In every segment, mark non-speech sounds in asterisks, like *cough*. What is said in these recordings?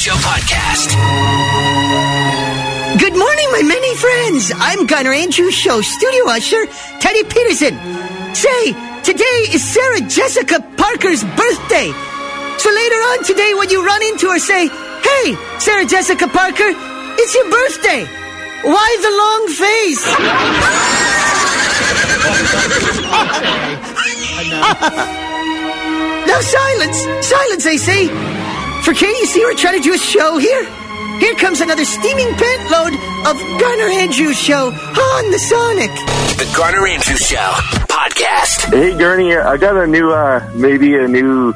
Show podcast. Good morning, my many friends. I'm Garner Andrews Show studio usher, Teddy Peterson. Say, today is Sarah Jessica Parker's birthday. So later on today, when you run into her, say, Hey, Sarah Jessica Parker, it's your birthday. Why the long face? *laughs* now silence, silence, I say. For can't you see we're trying to do a show here? Here comes another steaming pant load of Garner Andrews Show on the Sonic. The Garner Andrews Show podcast. Hey, Gurney, I got a new, uh, maybe a new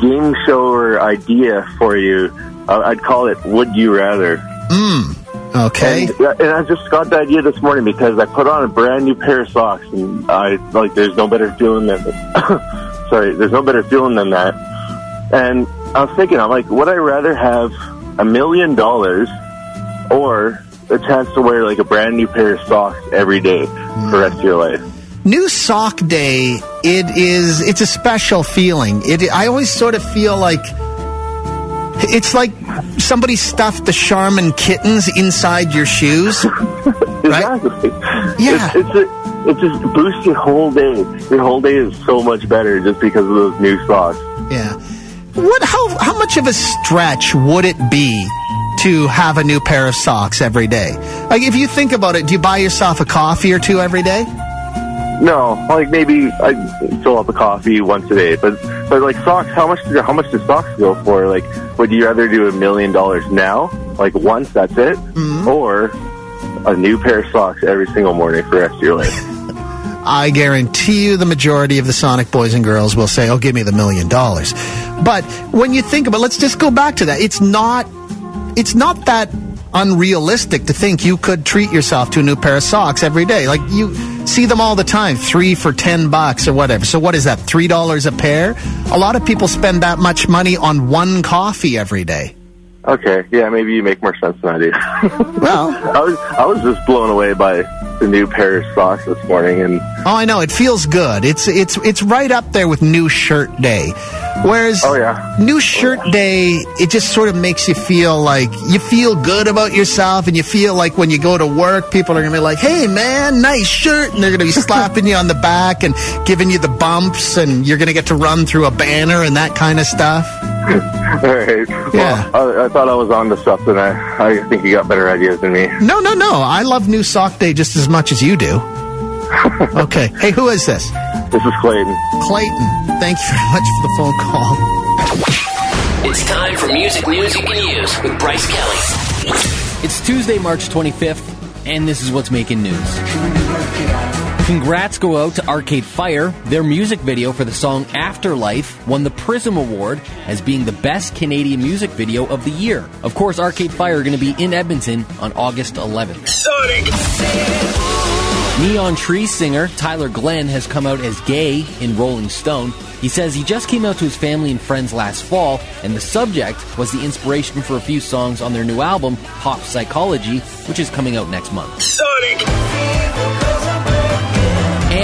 game show or idea for you. Uh, I'd call it Would You Rather. Mm. Okay. And, and I just got the idea this morning because I put on a brand new pair of socks and I, like, there's no better feeling than, *coughs* sorry, there's no better feeling than that. And I was thinking, I'm like, would I rather have a million dollars or a chance to wear like a brand new pair of socks every day for the rest of your life? New sock day, it is, it's a special feeling. It, I always sort of feel like it's like somebody stuffed the Charmin kittens inside your shoes. *laughs* Exactly. Yeah. It's, it's a, it just boosts your whole day. Your whole day is so much better just because of those new socks. Yeah. What? How? How much of a stretch would it be to have a new pair of socks every day? Like, if you think about it, do you buy yourself a coffee or two every day? No, like maybe I fill up a coffee once a day, but but like socks, how much do how much do socks go for? Like, would you rather do a million dollars now, like once, that's it, mm-hmm. or a new pair of socks every single morning for the rest of your life? I guarantee you the majority of the Sonic boys and girls will say, oh, give me the million dollars. But when you think about let's just go back to that. It's not, it's not that unrealistic to think you could treat yourself to a new pair of socks every day. Like you see them all the time, three for 10 bucks or whatever. So what is that? $3 a pair? A lot of people spend that much money on one coffee every day. Okay, yeah, maybe you make more sense than I do. *laughs* well, I was I was just blown away by the new pair of socks this morning, and Oh, I know. It feels good. It's it's it's right up there with new shirt day. Whereas Oh, yeah. new shirt day, it just sort of makes you feel like you feel good about yourself and you feel like when you go to work, people are going to be like, "Hey man, nice shirt." And they're going to be *laughs* slapping you on the back and giving you the bumps and you're going to get to run through a banner and that kind of stuff. *laughs* all right, Yeah. well, I, I thought I was on to something. I I think you got better ideas than me. No, no, no. I love new sock day just as much as you do. *laughs* okay. Hey, who is this? This is Clayton. Clayton. Thank you very much for the phone call. It's time for music news you can use with Bryce Kelly. It's Tuesday, March 25th, and this is what's making news. Congrats go out to Arcade Fire. Their music video for the song Afterlife won the Prism Award as being the best Canadian music video of the year. Of course, Arcade Fire are going to be in Edmonton on August 11th. Neon Trees singer Tyler Glenn has come out as gay in Rolling Stone. He says he just came out to his family and friends last fall, and the subject was the inspiration for a few songs on their new album, Pop Psychology, which is coming out next month.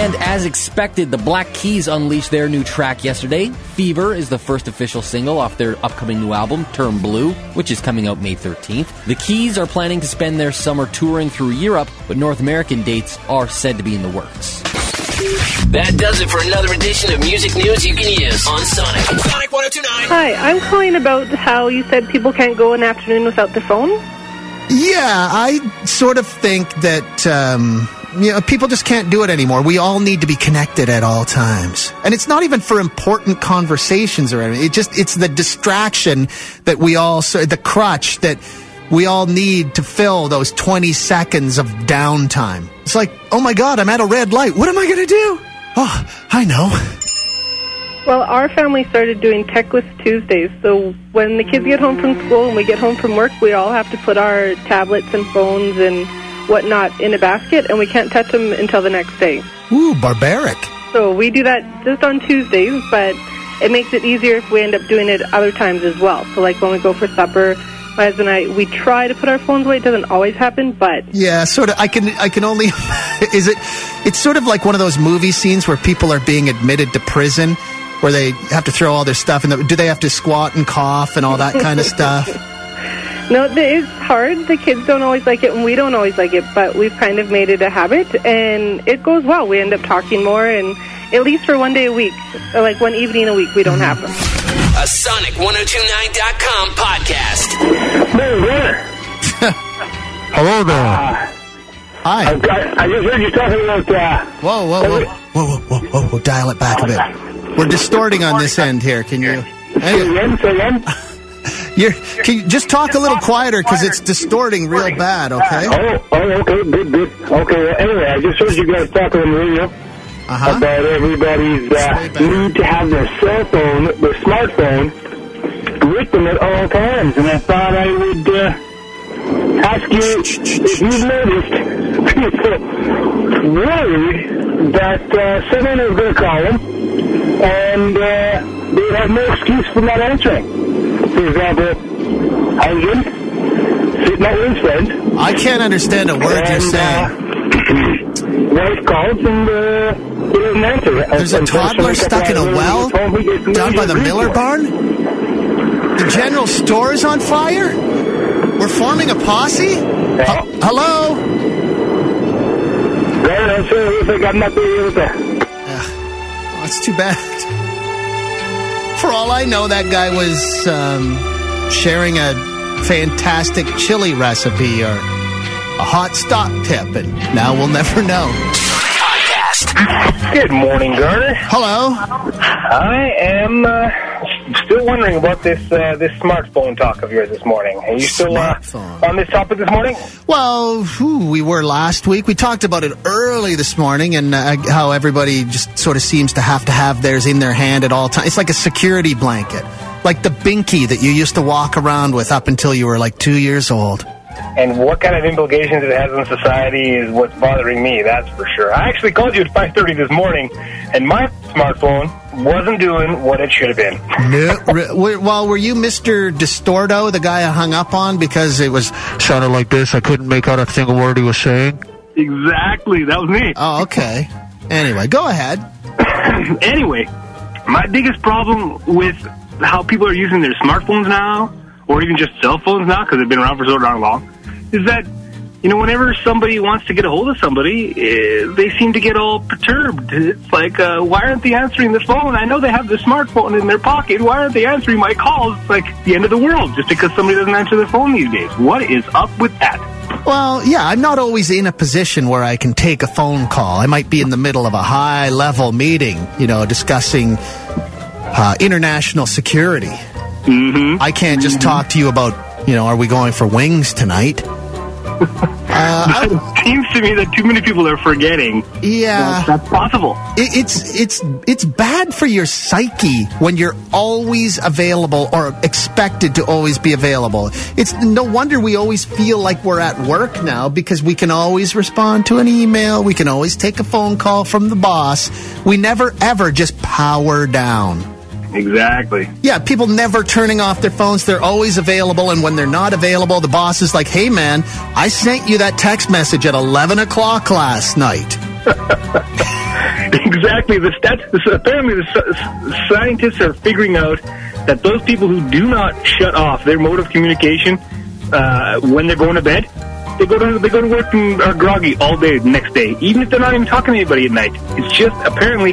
And as expected, the Black Keys unleashed their new track yesterday. Fever is the first official single off their upcoming new album, Turn Blue, which is coming out May 13th. The Keys are planning to spend their summer touring through Europe, but North American dates are said to be in the works. That does it for another edition of music news you can use on Sonic. Sonic 1029. Hi, I'm calling about how you said people can't go an afternoon without their phone. Yeah, I sort of think that um, you know people just can't do it anymore. We all need to be connected at all times, and it's not even for important conversations or anything. It just it's the distraction that we all the crutch that we all need to fill those twenty seconds of downtime. It's like, oh my god, I'm at a red light. What am I going to do? Oh, I know. Well, our family started doing Techless Tuesdays. So when the kids get home from school and we get home from work, we all have to put our tablets and phones and whatnot in a basket, and we can't touch them until the next day. Ooh, barbaric. So we do that just on Tuesdays, but it makes it easier if we end up doing it other times as well. So like when we go for supper, my husband and I, we try to put our phones away. It doesn't always happen, but Yeah, sort of. I can. I can only. *laughs* is it? It's sort of like one of those movie scenes where people are being admitted to prison, where they have to throw all their stuff in. The, do they have to squat and cough and all that kind of *laughs* stuff? No, it's hard. The kids don't always like it, and we don't always like it, but we've kind of made it a habit, and it goes well. We end up talking more, and at least for one day a week, or like one evening a week, we don't have them. A Sonic1029.com podcast. Hey, Winner. *laughs* Hello there. I, Hi. I just heard you talking about, uh, Whoa, whoa, whoa. Whoa, whoa, whoa, whoa, whoa. Dial it back a bit. We're distorting on this end here. Can you? say again, say again. You're, can you just talk a little quieter because it's distorting real bad, okay? Oh, oh, okay, good, good. Okay, well, anyway, I just heard you guys talking on the radio Uh-huh. about everybody's uh, need to have their cell phone, their smartphone, with them at all times, and I thought I would uh, ask you if you've noticed *laughs* people worried that uh, someone is going to call them, and uh, they have no excuse for not answering. For example, husband out with his friend. I can't understand a word you're saying. *clears throat* uh, wife calls and uh, he doesn't answer. There's a And so toddler stuck in a well and phone, he gets down by the Miller barn? The general store is on fire? We're forming a posse? Yeah. H- Hello? Well, I'm sure looks like I'm not being able to. Oh, that's too bad. For all I know, that guy was um, sharing a fantastic chili recipe or a hot stock tip, and now we'll never know. Podcast. Good morning, Garner. Hello? I am uh, still wondering about this uh, this smartphone talk of yours this morning. Are you still uh, on this topic this morning? Well, whew, we were last week. We talked about it early this morning and uh, how everybody just sort of seems to have to have theirs in their hand at all times. It's like a security blanket, like the binky that you used to walk around with up until you were like two years old. And what kind of implications it has on society is what's bothering me. That's for sure. I actually called you at 5:30 this morning, and my smartphone wasn't doing what it should have been. No, well, were you Mr. Distorto, the guy I hung up on because it was sounded like this? I couldn't make out a single word he was saying. Exactly, that was me. Oh, okay. Anyway, go ahead. *coughs* anyway, my biggest problem with how people are using their smartphones now, or even just cell phones now, because they've been around for so darn long, is that you know whenever somebody wants to get a hold of somebody, eh, they seem to get all perturbed. It's like, uh, why aren't they answering the phone? I know they have the smartphone in their pocket. Why aren't they answering my calls? It's like the end of the world just because somebody doesn't answer their phone these days. What is up with that? Well, yeah, I'm not always in a position where I can take a phone call. I might be in the middle of a high level meeting, you know, discussing uh, international security. Mm-hmm. I can't just talk to you about, you know, are we going for wings tonight? Uh, *laughs* It seems to me that too many people are forgetting yeah. that that's possible. It- it's it's it's bad for your psyche when you're always available or expected to always be available. It's no wonder we always feel like we're at work now because we can always respond to an email, we can always take a phone call from the boss. We never ever just power down. Exactly. Yeah, people never turning off their phones. They're always available. And when they're not available, the boss is like, hey, man, I sent you that text message at 11 o'clock last night. *laughs* Exactly. The stats. this- Apparently, the scientists are figuring out that those people who do not shut off their mode of communication uh, when they're going to bed, they go to they go to work and are groggy all day the next day, even if they're not even talking to anybody at night. It's just apparently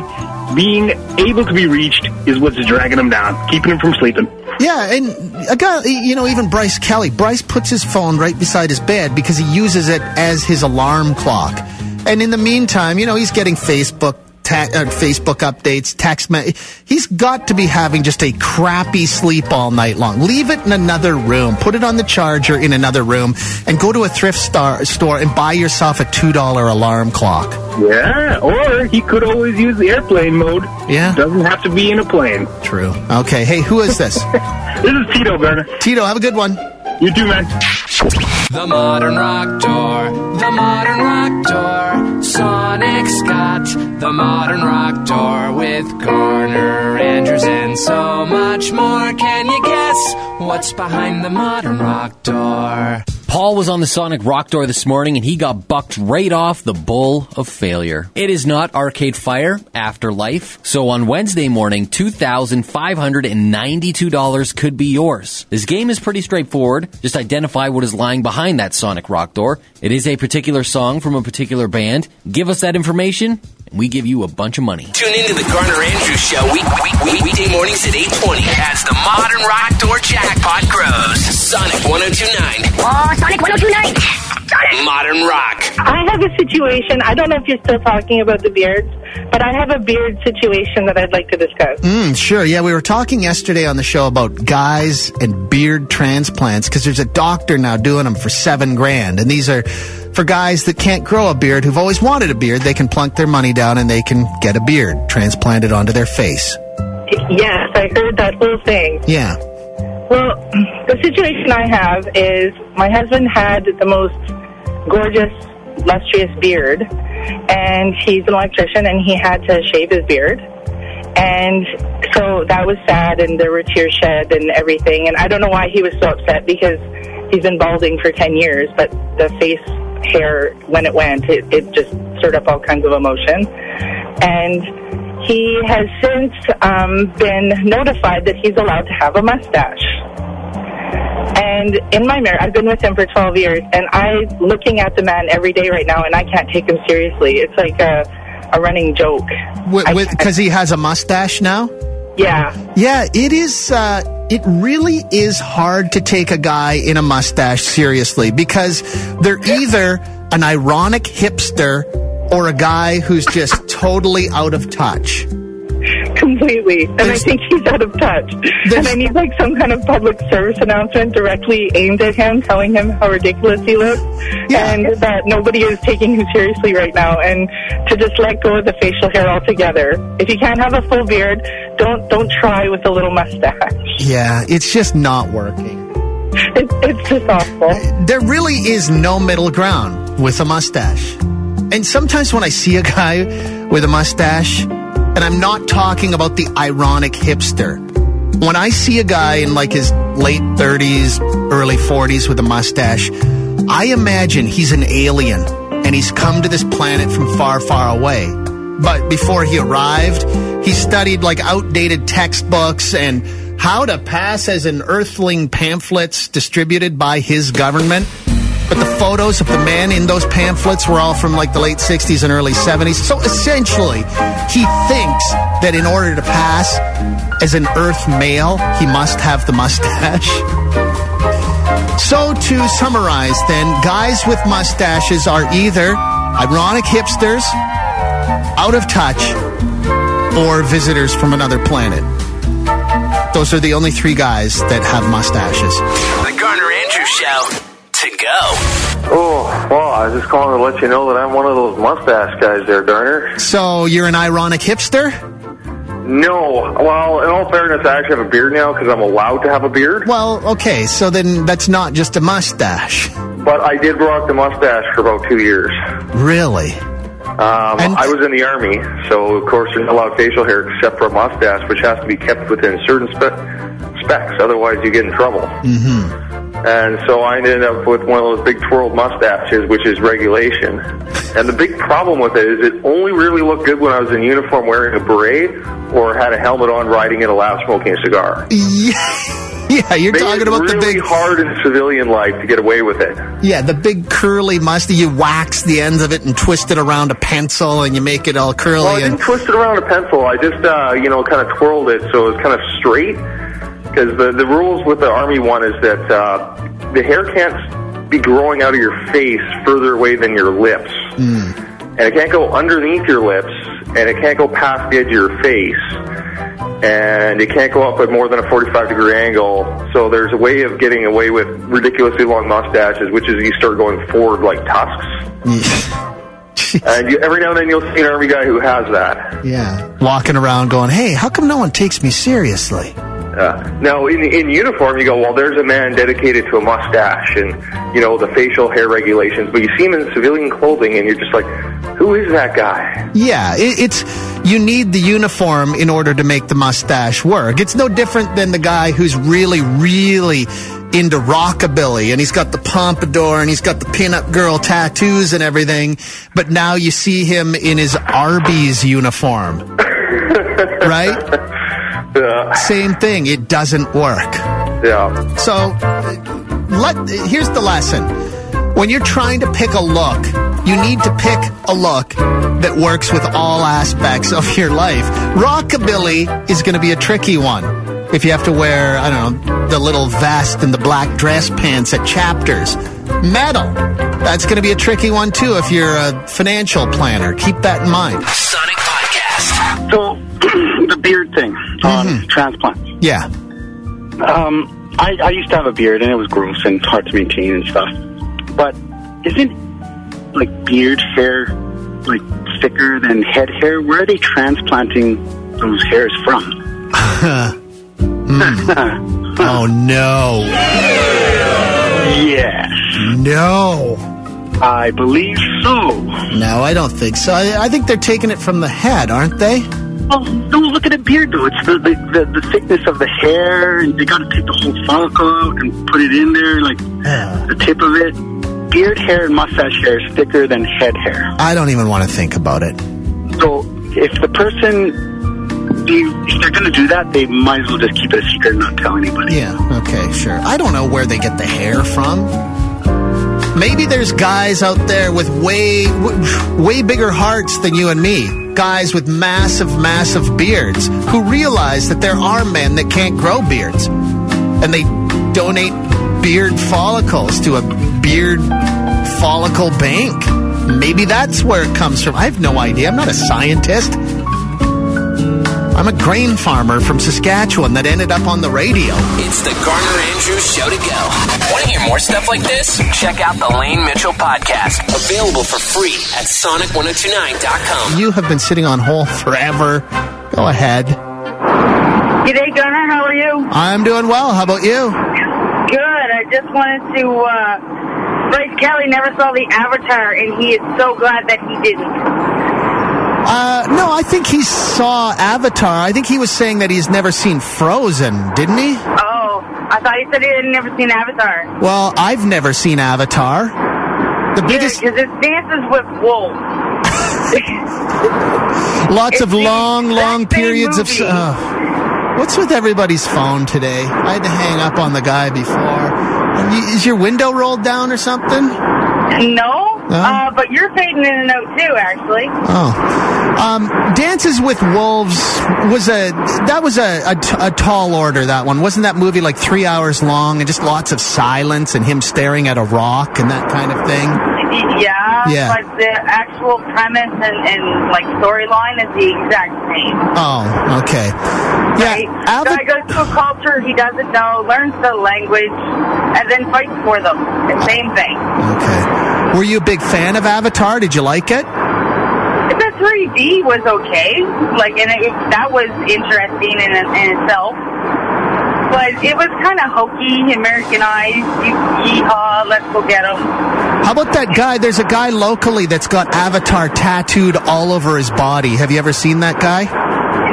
being able to be reached is what's dragging them down, keeping them from sleeping. Yeah, and a guy, you know, even Bryce Kelly. Bryce puts his phone right beside his bed because he uses it as his alarm clock. And in the meantime, you know, he's getting Facebook. Ta- uh, Facebook updates, text. Me- he's got to be having just a crappy sleep all night long. Leave it in another room. Put it on the charger in another room, and go to a thrift star- store and buy yourself a two dollar alarm clock. Yeah, or he could always use the airplane mode. Yeah. Doesn't have to be in a plane. True. Okay. Hey, who is this? *laughs* This is Tito Garner. Tito, have a good one. You too, man. The modern rock door, the modern rock door, Sonic Scott, the modern rock door with Garner, Andrews, and so much more. Can you guess what's behind the modern rock door? Paul was on the Sonic Rock Door this morning and he got bucked right off the bull of failure. It is not Arcade Fire Afterlife, so on Wednesday morning, $2,592 could be yours. This game is pretty straightforward. Just identify what is lying behind that Sonic Rock Door. It is a particular song from a particular band. Give us that information we give you a bunch of money. Tune into the Garner Andrews Show week, week, week, weekday mornings at 820 as the Modern Rock Door jackpot grows. Sonic 1029. Oh, Sonic 1029. Modern Rock. I have a situation. I don't know if you're still talking about the beards, but I have a beard situation that I'd like to discuss. Mm, sure. Yeah, we were talking yesterday on the show about guys and beard transplants because there's a doctor now doing them for seven grand. And these are for guys that can't grow a beard who've always wanted a beard. They can plunk their money down and they can get a beard transplanted onto their face. Yes, I heard that whole thing. Yeah. Well, the situation I have is my husband had the most gorgeous, lustrous beard, and he's an electrician, and he had to shave his beard. And so that was sad, and there were tears shed and everything. And I don't know why he was so upset because he's been balding for 10 years, but the face hair, when it went, it, it just stirred up all kinds of emotion. And he has since um, been notified that he's allowed to have a mustache. And in my marriage, I've been with him for 12 years, and I'm looking at the man every day right now, and I can't take him seriously. It's like a, a running joke. Because he has a mustache now? yeah. Yeah, it is. Uh, it really is hard to take a guy in a mustache seriously because they're either an ironic hipster or a guy who's just totally out of touch. Completely. And I think he's out of touch. And I need like some kind of public service announcement directly aimed at him, telling him how ridiculous he looks and that nobody is taking him seriously right now and to just let go of the facial hair altogether. If you can't have a full beard, don't don't try with a little mustache. Yeah, it's just not working. It, it's just awful. There really is no middle ground with a mustache. And sometimes when I see a guy with a mustache, and I'm not talking about the ironic hipster, when I see a guy in like his late 30s, early 40s with a mustache, I imagine he's an alien and he's come to this planet from far, far away. But before he arrived, he studied like outdated textbooks and how to pass as an earthling pamphlets distributed by his government. But the photos of the man in those pamphlets were all from like the late 60s and early 70s. So essentially, he thinks that in order to pass as an earth male, he must have the mustache. So to summarize then, guys with mustaches are either ironic hipsters, out of touch, or visitors from another planet. Those are the only three guys that have mustaches. The Garner Andrews Show to go. Oh, well, I was just calling to let you know that I'm one of those mustache guys there, Garner. So you're an ironic hipster? No. Well, in all fairness, I actually have a beard now because I'm allowed to have a beard. Well, okay, so then that's not just a mustache. But I did rock the mustache for about two years. Really? Um, I was in the army, so of course you're not allowed facial hair except for a mustache, which has to be kept within certain spe- specs. Otherwise, you get in trouble. Mm-hmm. And so I ended up with one of those big twirled mustaches, which is regulation. And the big problem with it is it only really looked good when I was in uniform wearing a beret or had a helmet on riding in a loud smoking a cigar. Yeah, *laughs* yeah you're Made talking about really the big, hard in civilian life to get away with it. yeah, the big curly mustache. You wax the ends of it and twist it around a pencil, and you make it all curly. Well, I and didn't twist it around a pencil. I just, uh, you know, kind of twirled it so it was kind of straight. Because the, the rules with the Army one is that uh, the hair can't be growing out of your face further away than your lips. And it can't go underneath your lips, and it can't go past the edge of your face. And it can't go up at more than a 45 degree angle. So there's a way of getting away with ridiculously long mustaches, which is you start going forward like tusks. *laughs* and you, every now and then you'll see an army guy who has that. yeah, walking around going, "Hey, how come no one takes me seriously?" Uh, now, in, in uniform, you go, well, there's a man dedicated to a mustache and, you know, the facial hair regulations. But you see him in civilian clothing and you're just like, who is that guy? Yeah, it, it's you need the uniform in order to make the mustache work. It's no different than the guy who's really, really into rockabilly and he's got the pompadour and he's got the pinup girl tattoos and everything, but now you see him in his Arby's uniform. *laughs* right? Yeah. Same thing. It doesn't work. Yeah. So, let here's the lesson. When you're trying to pick a look, you need to pick a look that works with all aspects of your life. Rockabilly is going to be a tricky one. If you have to wear, I don't know, the little vest and the black dress pants at chapters. Metal, that's going to be a tricky one too if you're a financial planner. Keep that in mind. Sonic Podcast. So, *clears throat* the beard thing on transplants. Yeah. Um, I, I used to have a beard, and it was gross and hard to maintain and stuff. But isn't like beard hair like thicker than head hair? Where are they transplanting those hairs from? *laughs* *laughs* Oh no. yes, No. I believe so. No, I don't think so. I, I think they're taking it from the head, aren't they? Well, no, look at the beard though. It's the the, the, the thickness of the hair, and they got to take the whole follicle out and put it in there, like the tip of it. Beard hair and mustache hair is thicker than head hair. I don't even want to think about it. So if the person, you, if they're going to do that, they might as well just keep it a secret and not tell anybody. Yeah, okay, sure. I don't know where they get the hair from. Maybe there's guys out there with way, way bigger hearts than you and me. Guys with massive, massive beards who realize that there are men that can't grow beards. And they donate beard follicles to a beard follicle bank. Maybe that's where it comes from. I have no idea. I'm not a scientist. I'm a grain farmer from Saskatchewan that ended up on the radio. It's the Garner Andrews Show to go. Want to hear more stuff like this? Check out the Lane Mitchell podcast. Available for free at sonic1029.com. You have been sitting on hold forever. Go ahead. G'day, Garner. How are you? I'm doing well. How about you? Good. I just wanted to. Uh, Bryce Kelly never saw the Avatar, and he is so glad that he didn't. Uh, no, I think he saw Avatar. I think he was saying that he's never seen Frozen, didn't he? Oh, I thought he said he had never seen Avatar. Well, I've never seen Avatar. The biggest, Because it dances with wolves. *laughs* lots of It's the long, long periods of. Uh, what's with everybody's phone today? I had to hang up on the guy before. Is your window rolled down or something? No, No? uh, but you're fading in and out too, actually. Oh, um, Dances with Wolves was a that was a, a, t- a tall order. That one wasn't that movie like three hours long and just lots of silence and him staring at a rock and that kind of thing. Yeah, Yeah. but the actual premise and, and like storyline is the exact same. Oh, okay. Yeah, Right? Ava- Guy goes to a culture he doesn't know, learns the language, and then fights for them. The same thing. okay. Were you a big fan of Avatar? Did you like it? The 3D was okay, like, and it, that was interesting in, in itself. But it was kind of hokey, Americanized. Yeehaw, uh, let's go get them. How about that guy? There's a guy locally that's got Avatar tattooed all over his body. Have you ever seen that guy?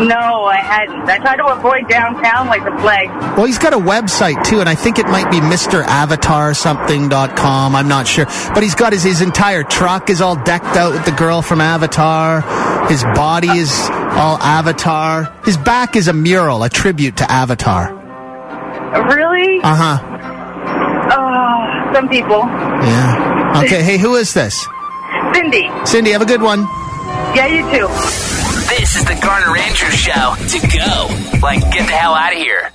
No, I hadn't. I tried to avoid downtown like the plague. Well, he's got a website too, and I think it might be MrAvatar something.com. I'm not sure. But he's got his, his entire truck is all decked out with the girl from Avatar. His body is all Avatar. His back is a mural, a tribute to Avatar. Really? Uh huh. Oh, some people. Yeah. Okay, hey, who is this? Cindy. Cindy, have a good one. Yeah, you too. This is the Garner Andrews Show to go. Like, get the hell out of here.